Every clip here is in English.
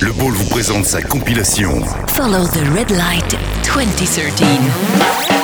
le Ball vous présente sa compilation Follow the Red Light 2013.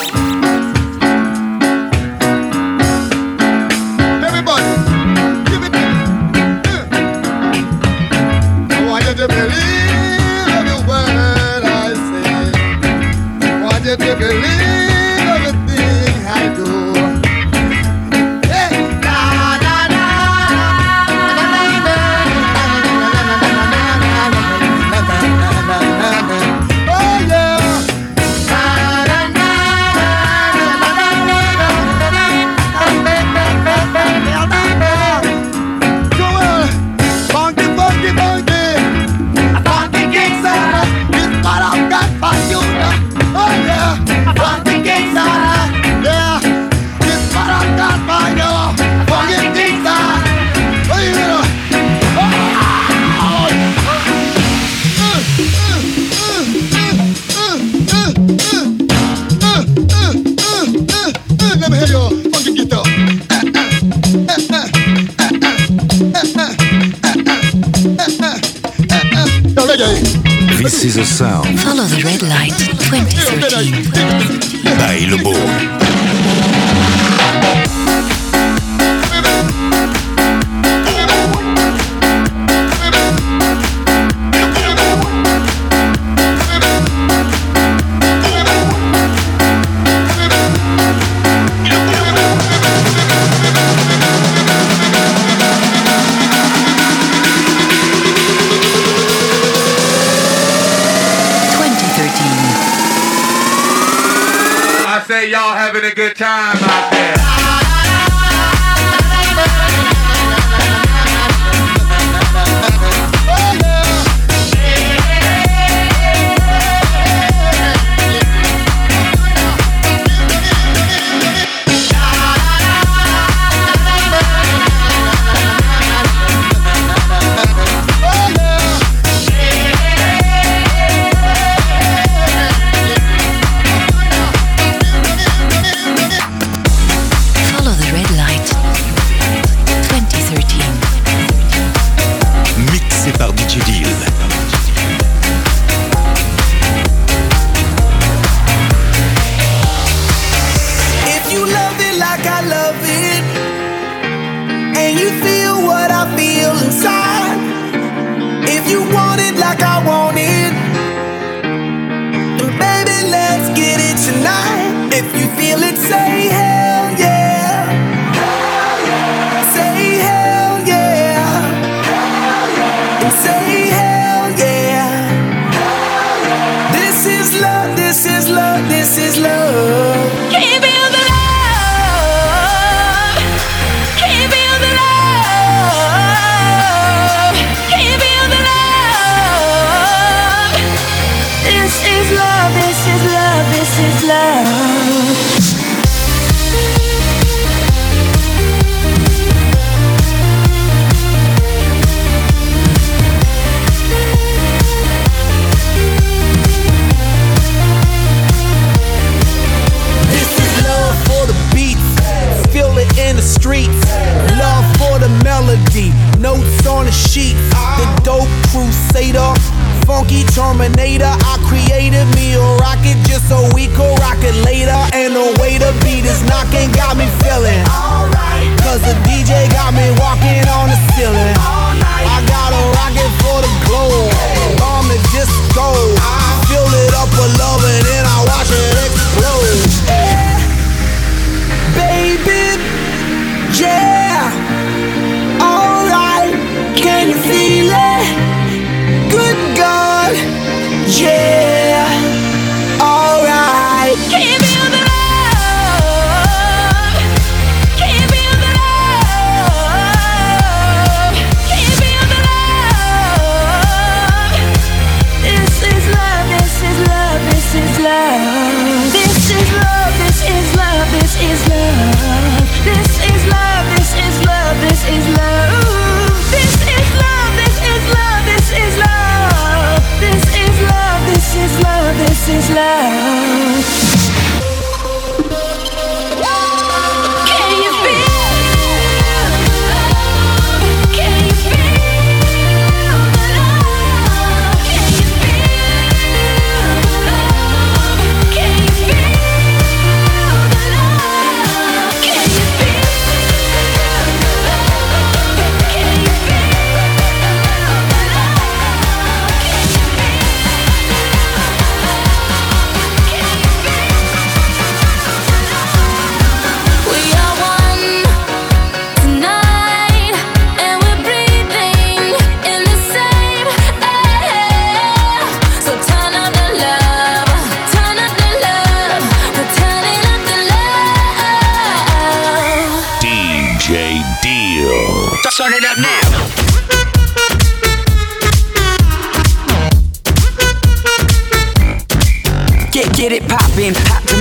knocking got me feeling. Cause the DJ got me walking on.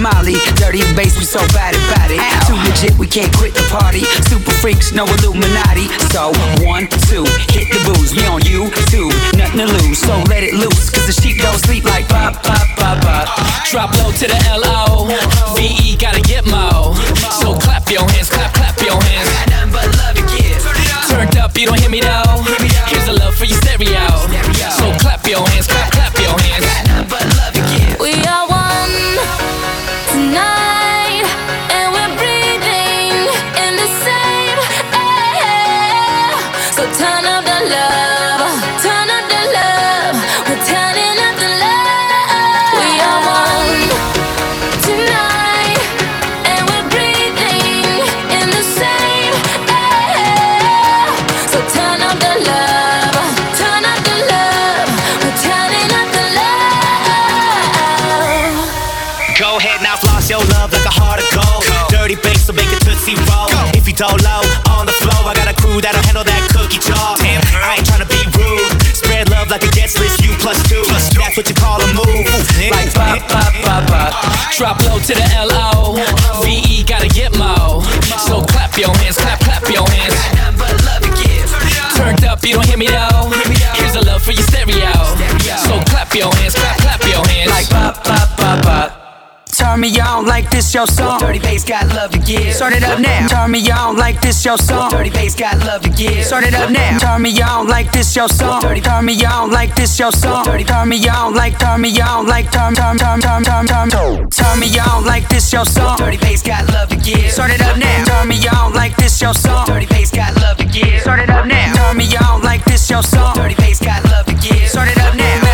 Tamale. Dirty bass, we so bad about it. Too legit, we can't quit the party. Super freaks, no Illuminati. So, one, two, hit the booze. We on you, two, nothing to lose. So let it loose, cause the sheep don't sleep like pop, pop, pop, pop. Drop low to the L-O. V-E gotta get mo. So clap your hands, clap, clap your hands. Nothing but love to give. Turned up, you don't hear me though. Low on the flow, I got a crew that'll handle that cookie jar. Damn, I ain't tryna be rude. Spread love like a guest list, you plus two. That's what you call a move. Like pop, pop, pop, pop. Drop low to the L-O. V-E gotta get mo. So clap your hands, clap, clap your hands. Turned up, you don't hear me though. Turn me on like this your song. Dirty bass got love to give. Start it up now. Turn me on like this your song. Dirty bass got love to give. Start it up now. Turn me on like this your song. Dirty turn me on like this your song. Dirty turn me on like turn me on like turn turn turn turn turn turn turn. Me on like this your song. Dirty bass got love to give. Start it up now. Turn me on like this your song. Dirty bass got love to give. Start it up now. Turn me on like this your song. Dirty bass got love to give. Start it up now.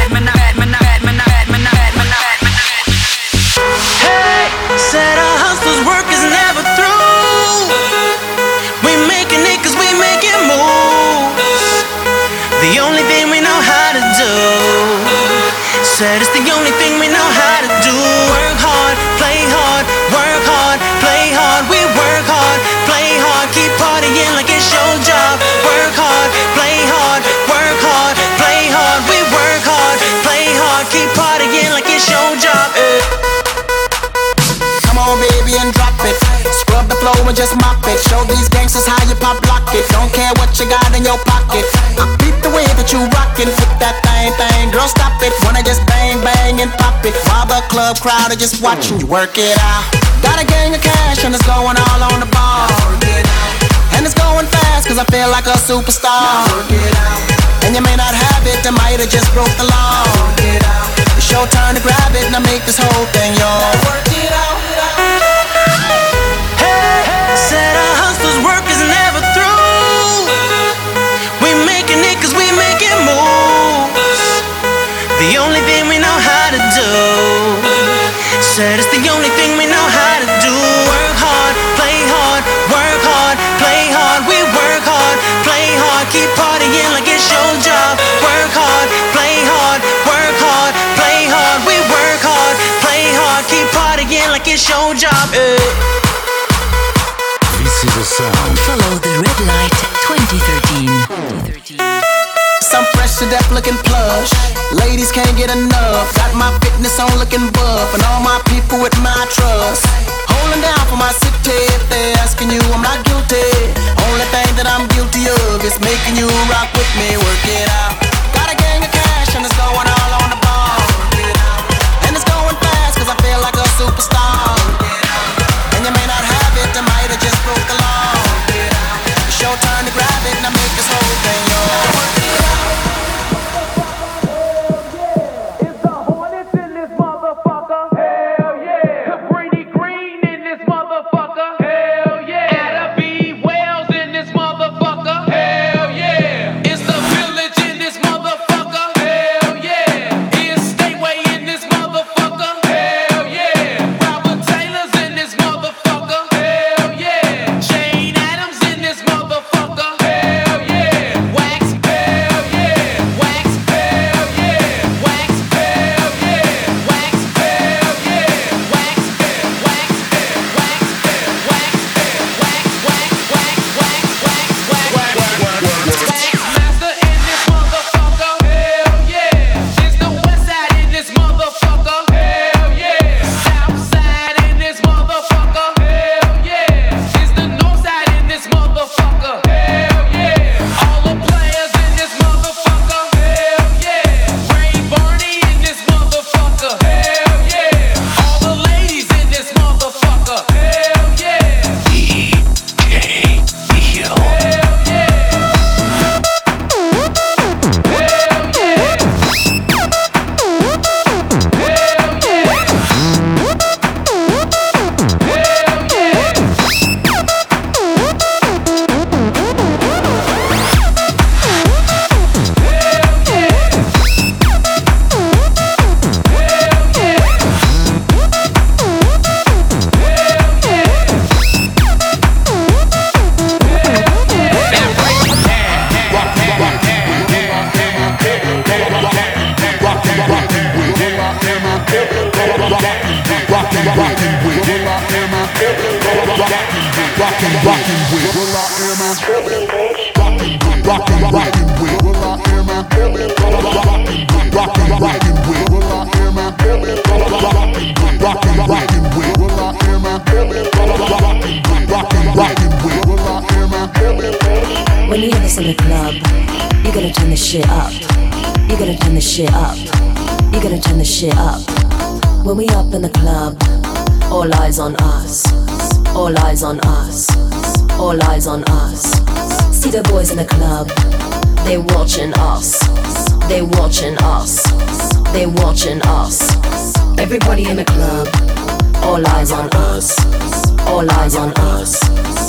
Got in your pocket. I beat the way that you rockin' with that thing, thing. Girl, stop it. Wanna just bang, bang, and pop it. While the club crowd are just watching you work it out. Got a gang of cash and it's going all on the ball. And it's going fast cause I feel like a superstar. And you may not have it, I might have just broke the law. It's your turn to grab it and I make this whole thing yours. Hey, your job. eh. This is a sound. Follow the red light 2013. 2013. Some fresh to death looking plush. Ladies can't get enough. Got my fitness on looking buff. And all my people with my trust. Holding down for my city. If they're asking you, I'm not guilty. Only thing that I'm guilty of is making you rock with me. Work it out. Got a gang of cash and it's going all shit up. You gotta turn the shit up. When we up in the club, all eyes on us. All eyes on us. All eyes on us. See the boys in the club, they watching us. They watching us. They watching us. Everybody in the club, all eyes on us. All eyes on us.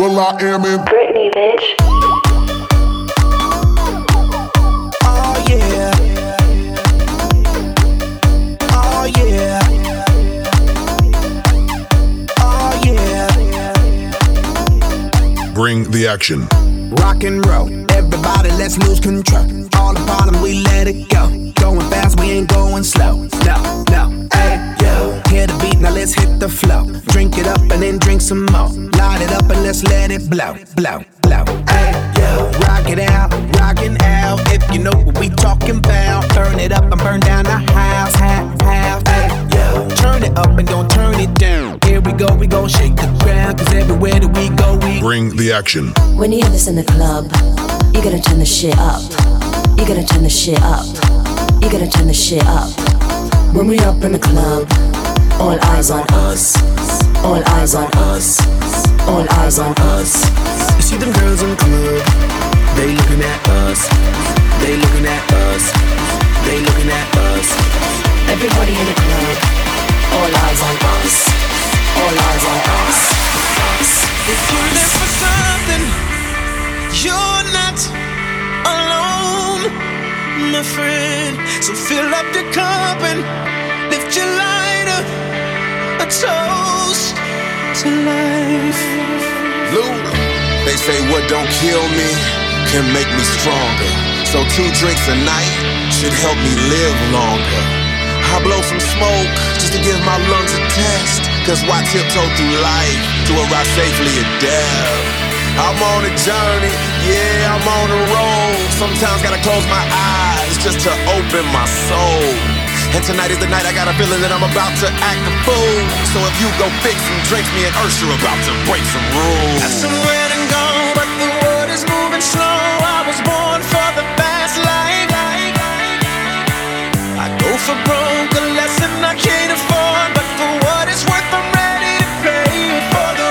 with Will I am and Britney, bitch. Oh yeah. Oh yeah. Oh yeah. bring the action. Rock and roll. Everybody, let's lose control. All the bottom, we let it go. Going fast, we ain't going slow. No, let's hit the flow. Drink it up and then drink some more. Light it up and let's let it blow, blow, blow. Hey, yo. Rock it out, rockin' out. If you know what we talking about, turn it up and burn down the house, half, half. Hey, yo. Turn it up and don't turn it down. Here we go, we gon' shake the ground. Cause everywhere that we go, we Bring the action. When you hear this in the club, you gotta turn the shit up. You gotta turn the shit up. You gotta turn the shit up. When we up in the club, all eyes on us. All eyes on us. All eyes on us. You see them girls in the club, they looking at us. They looking at us. They looking at us. Everybody in the club, all eyes on us. All eyes on us. If you're there for something, you're not alone, my friend. So fill up your cup and lift your lighter. A toast to life. Lou, they say what don't kill me can make me stronger. So two drinks a night should help me live longer. I blow some smoke just to give my lungs a test. Cause why tiptoe through life to arrive safely at death? I'm on a journey, yeah, I'm on a road. Sometimes gotta close my eyes just to open my soul. And tonight is the night I got a feeling that I'm about to act a fool. So if you go fix some drinks, me and Ursha are about to break some rules. Some red and gold, but the world is moving slow. I was born for the fast life. I go for broke, a lesson I can't afford, but for what it's worth, I'm ready to pay for the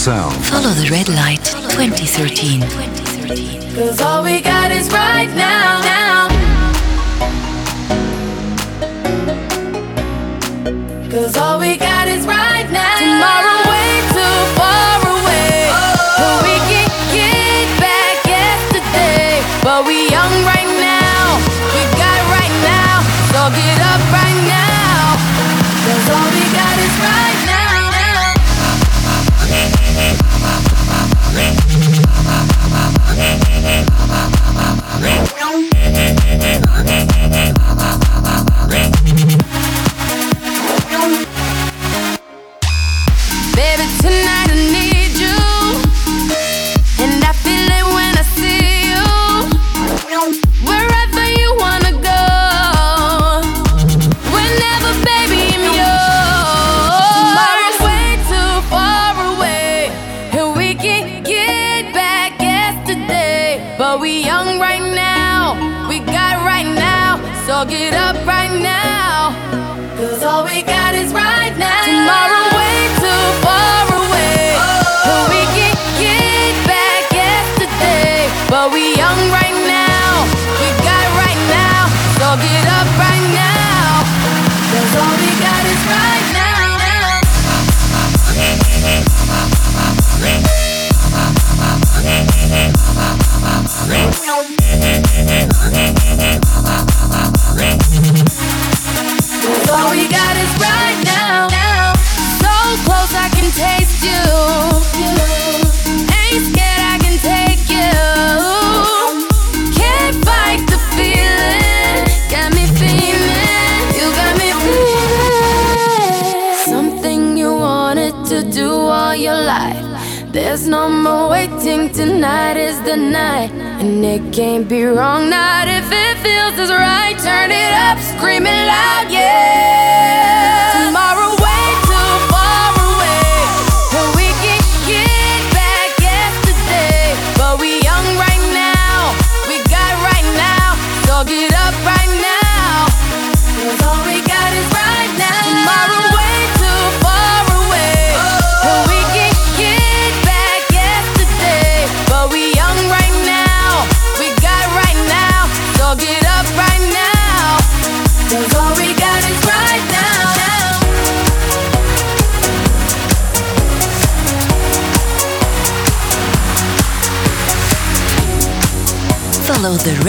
sound. Follow the red light 2013. Cause all we got is right now. now. Cause all we got is right now. Tomorrow. no more waiting. Tonight is the night, and it can't be wrong. Not if it feels as right. Turn it up, screaming loud, yeah.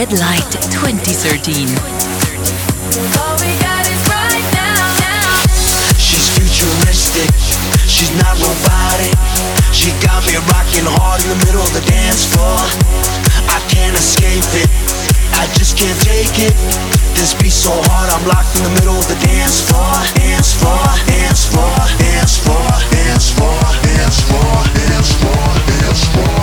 Red Light 2013. She's futuristic, she's not robotic. She got me rocking hard in the middle of the dance floor. I can't escape it, I just can't take it. This beat so hard, I'm locked in the middle of the. Dance floor, dance floor, dance floor, dance floor, dance floor, dance floor, dance floor. Dance floor.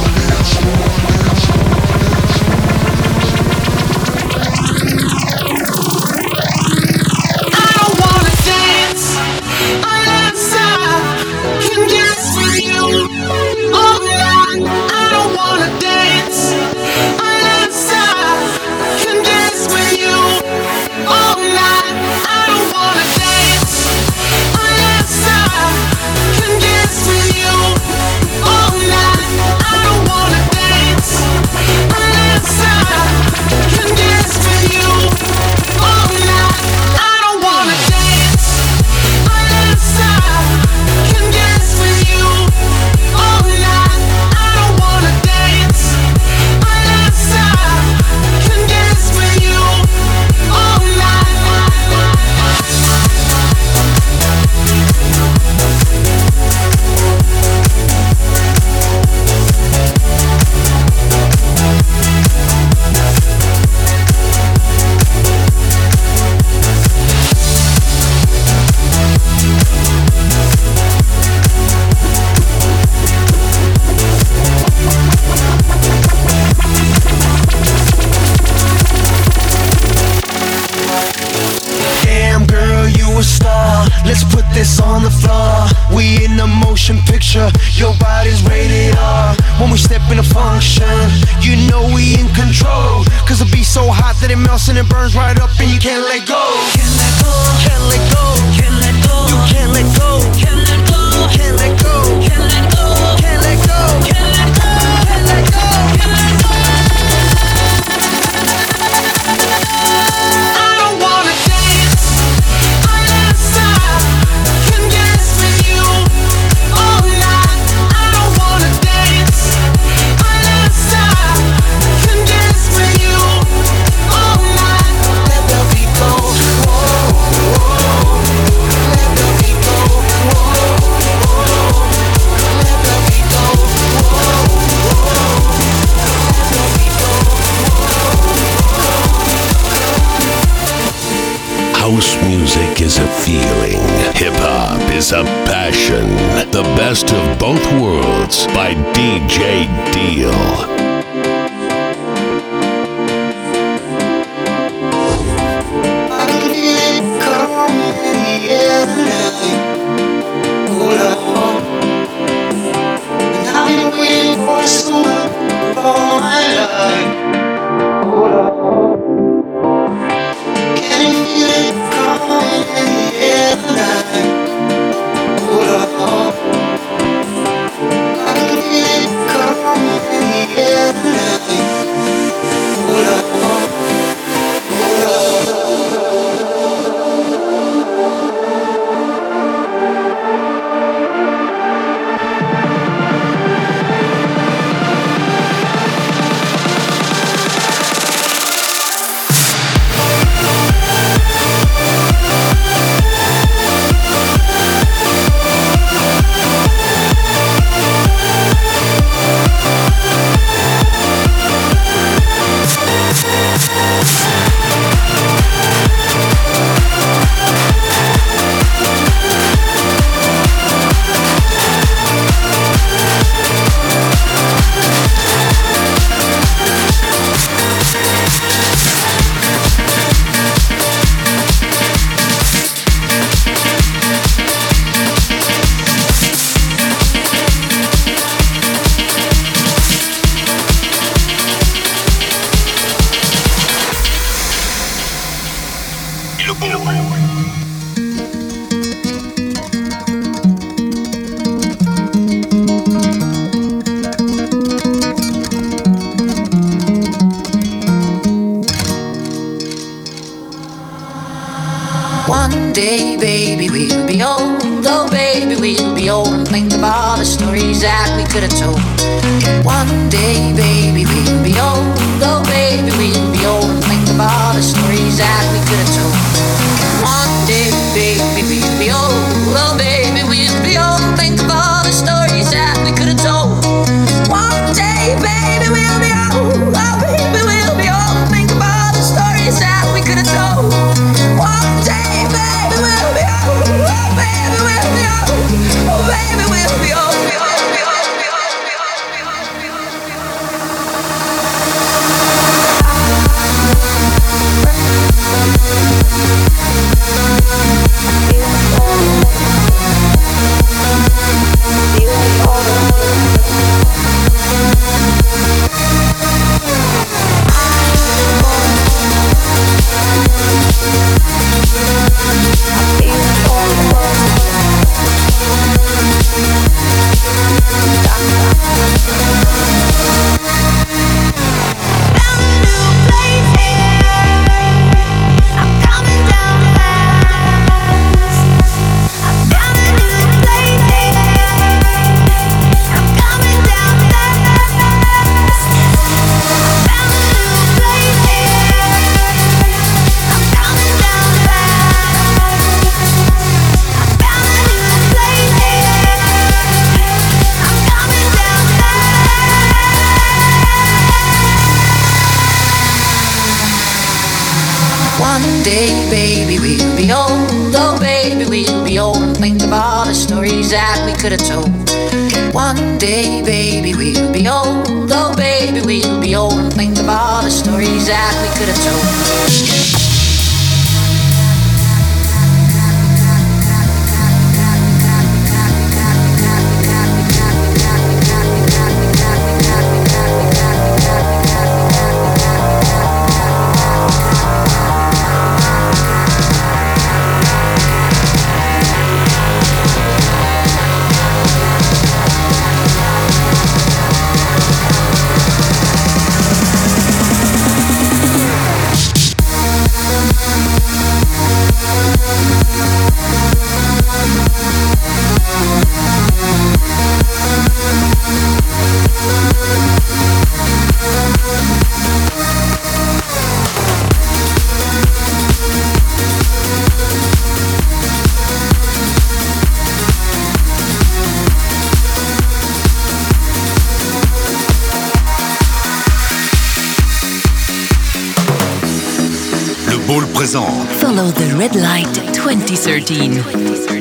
2013.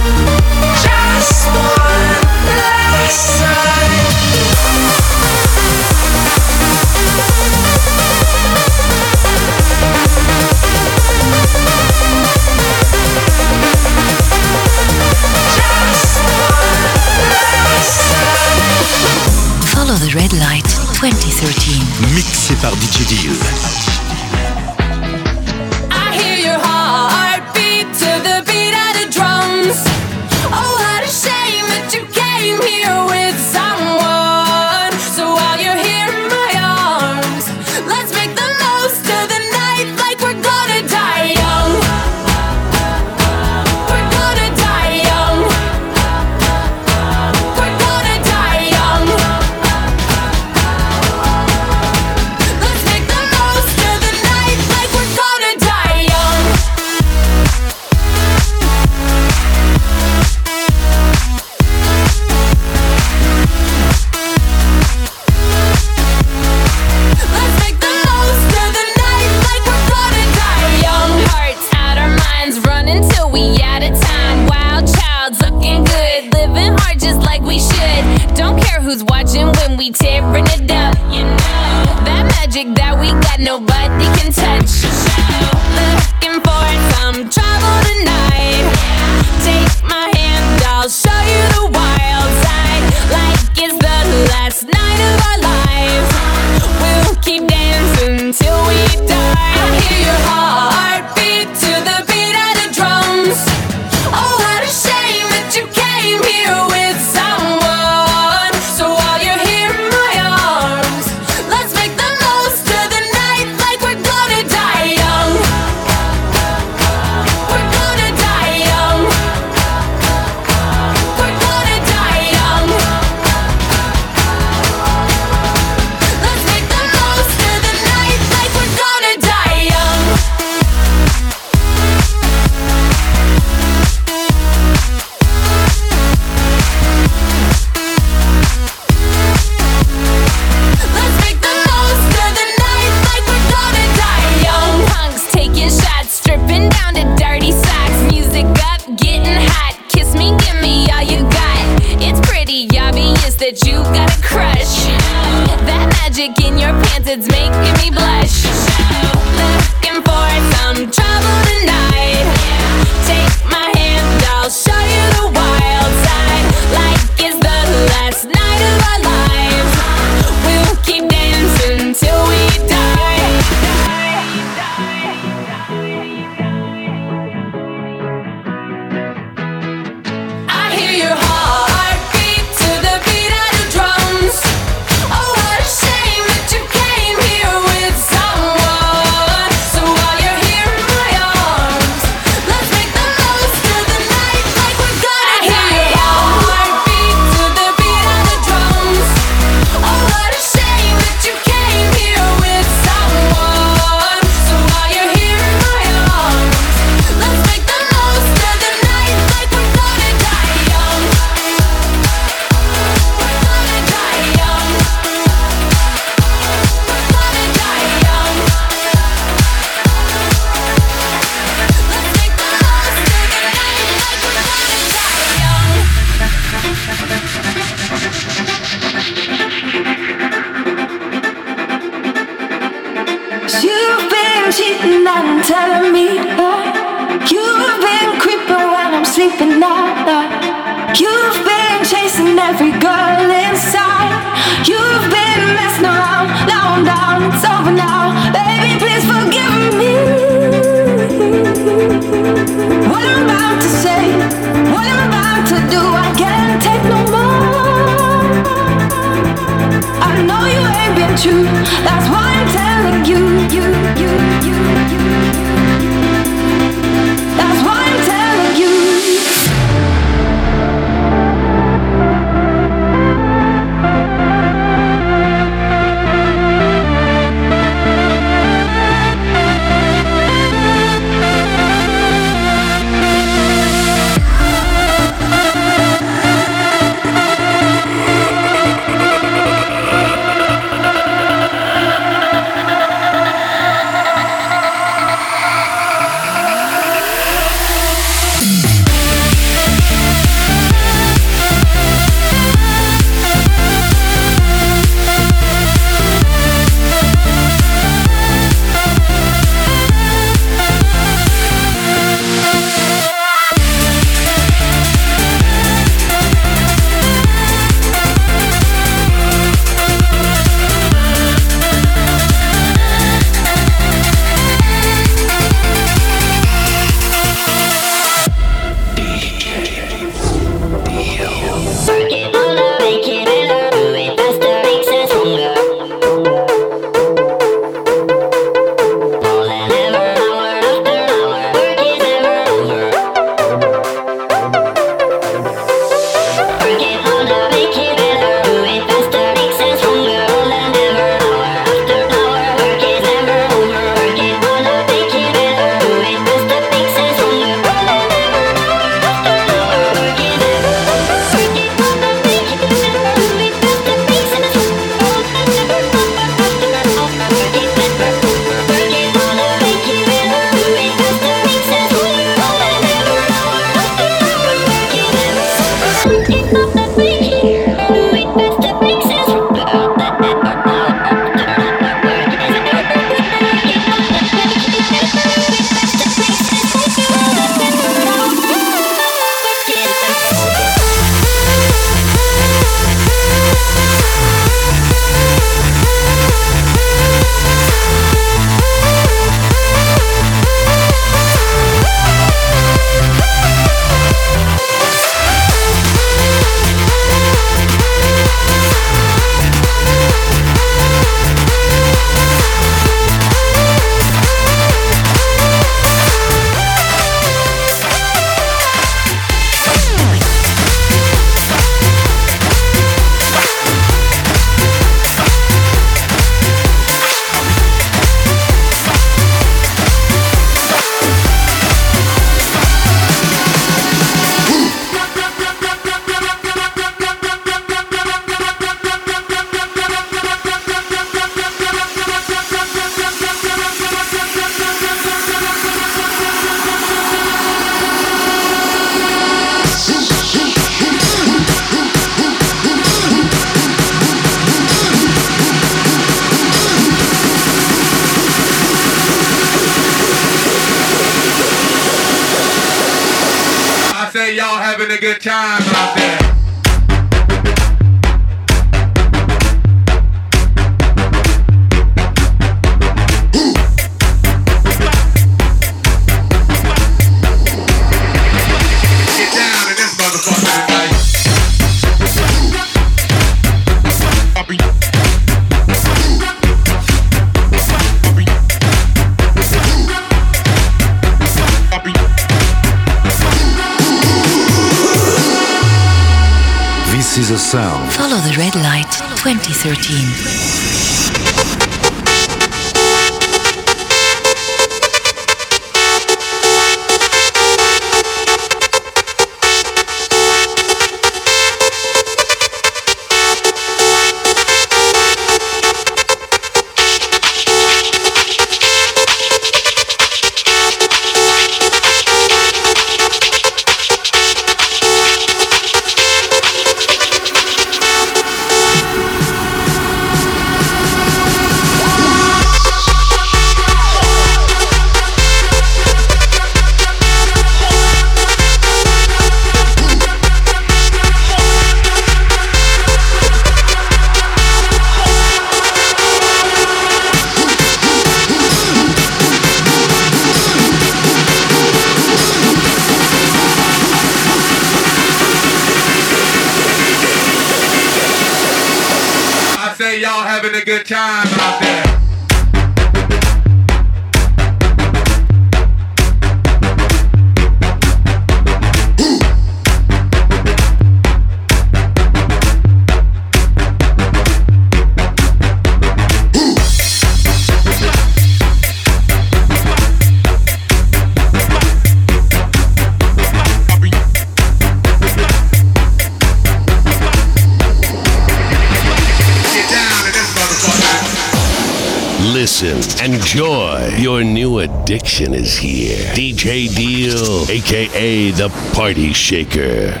action is here. DJ Deal, aka the Party Shaker.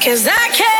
Cause I can't.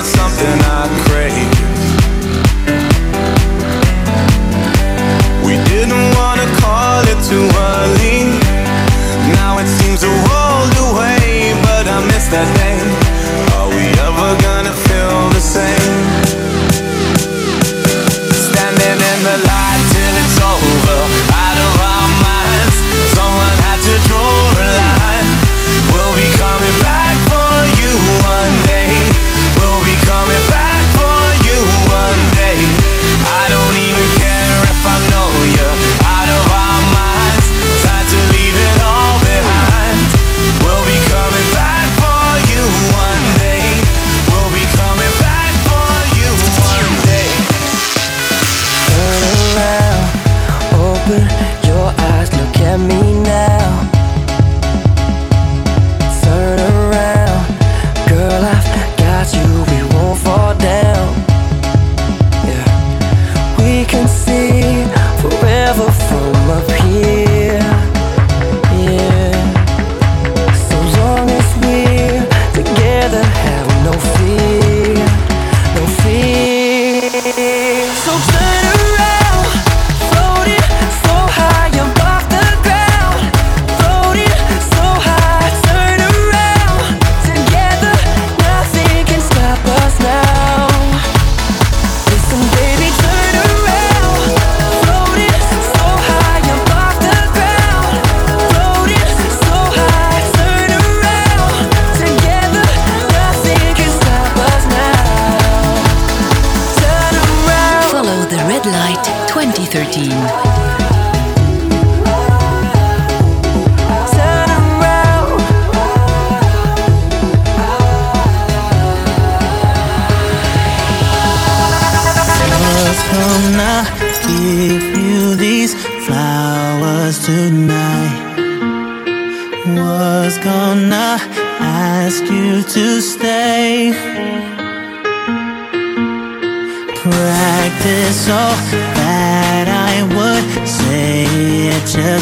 it's something I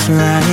right.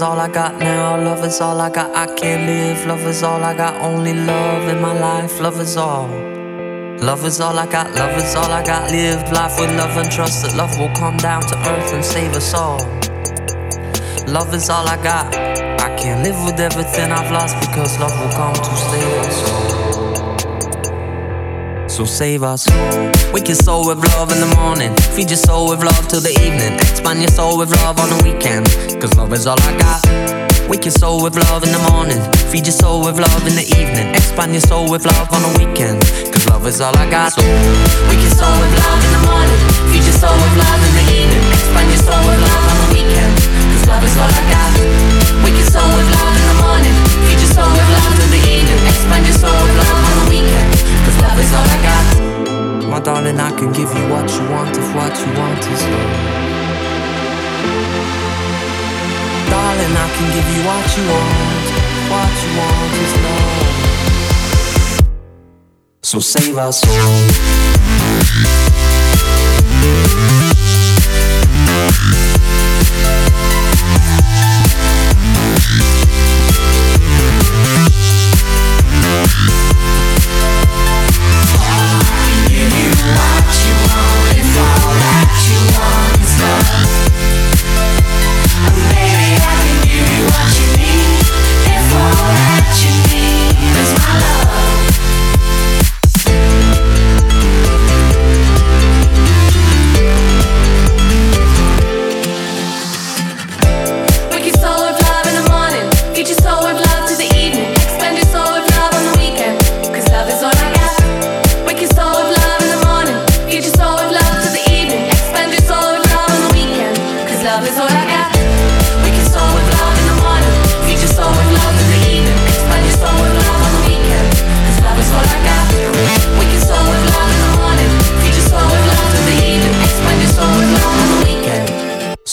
Is all I got now. Love is all I got. I can't live. Love is all I got. Only love in my life. Love is all. Love is all I got. Love is all I got. Live life with love and trust that love will come down to earth and save us all. Love is all I got. I can't live with everything I've lost because love will come to save us all. So save us. Wake your soul with love in the morning. Feed your soul with love till the evening. Expand your soul with love on the weekend. Cause love is all I got. Wake your soul with love in the morning. Feed your soul with love in the evening. Expand your soul with love on the weekend. Cause love is all I got. So wake your soul with love in the morning. Feed your soul with love in the evening. Expand your soul with love on the weekend. Cause love is all I got. Wake your soul with love in the morning. Feed your soul with love in the evening. Expand your soul with love on the weekend. Cause love is all I got. My darling, I can give you what you want if what you want is love. Darling, I can give you what you want. What you want is love. So save our soul. Peace.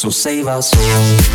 so save our soul.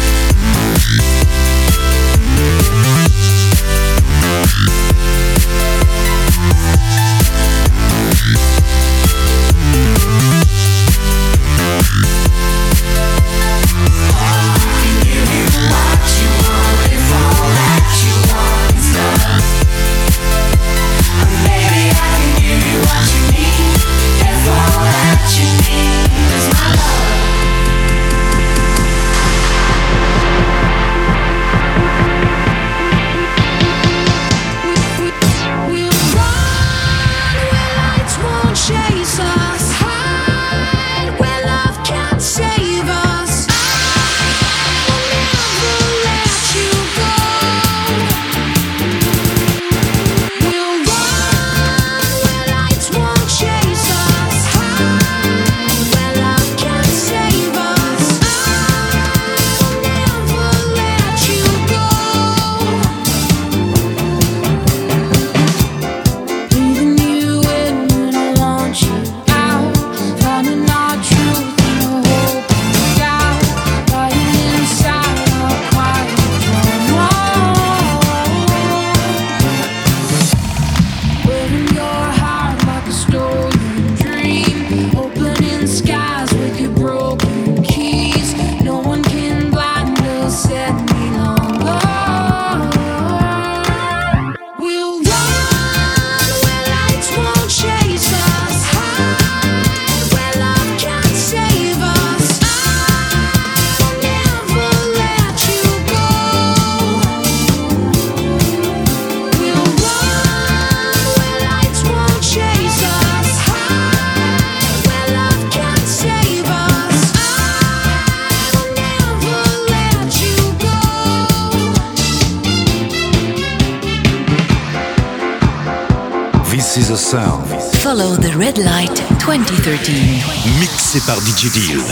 Sound. Follow the red light 2013. Mixé par DJ Deal.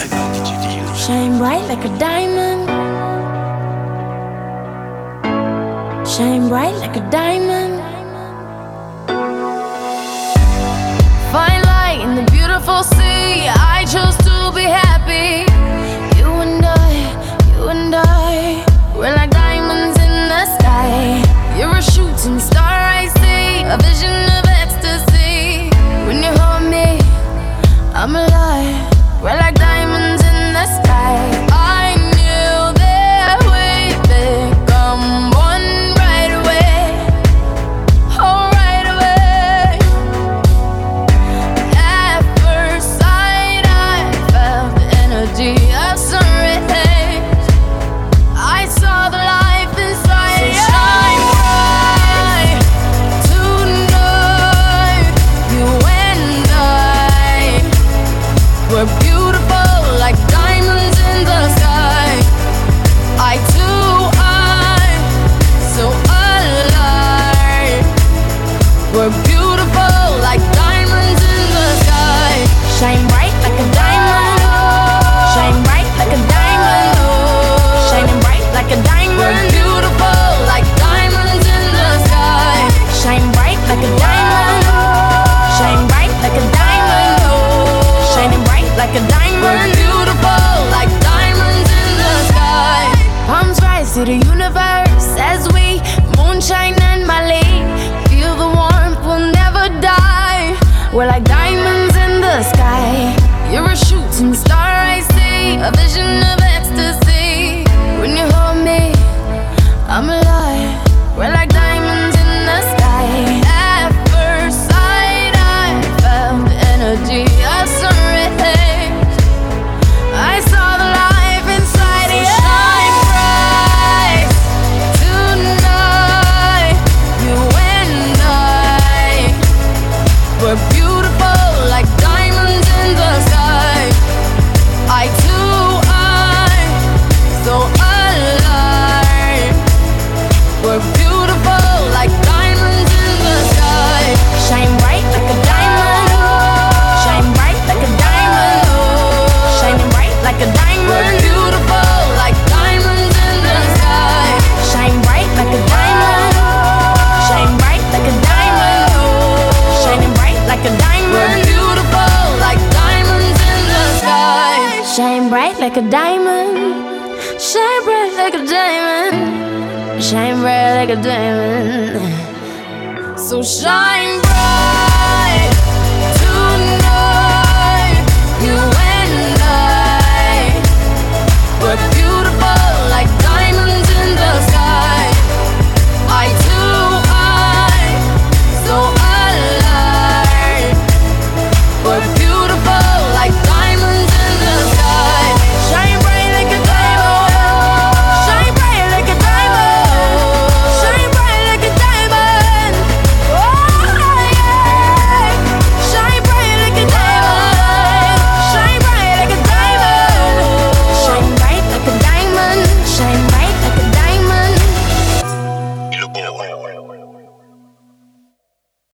Shine bright like a diamond. Shine bright like a diamond. Find light in the beautiful sea. I chose to be happy. the sky. You're a shooting star, I see. A vision of ecstasy. When you hold me, I'm in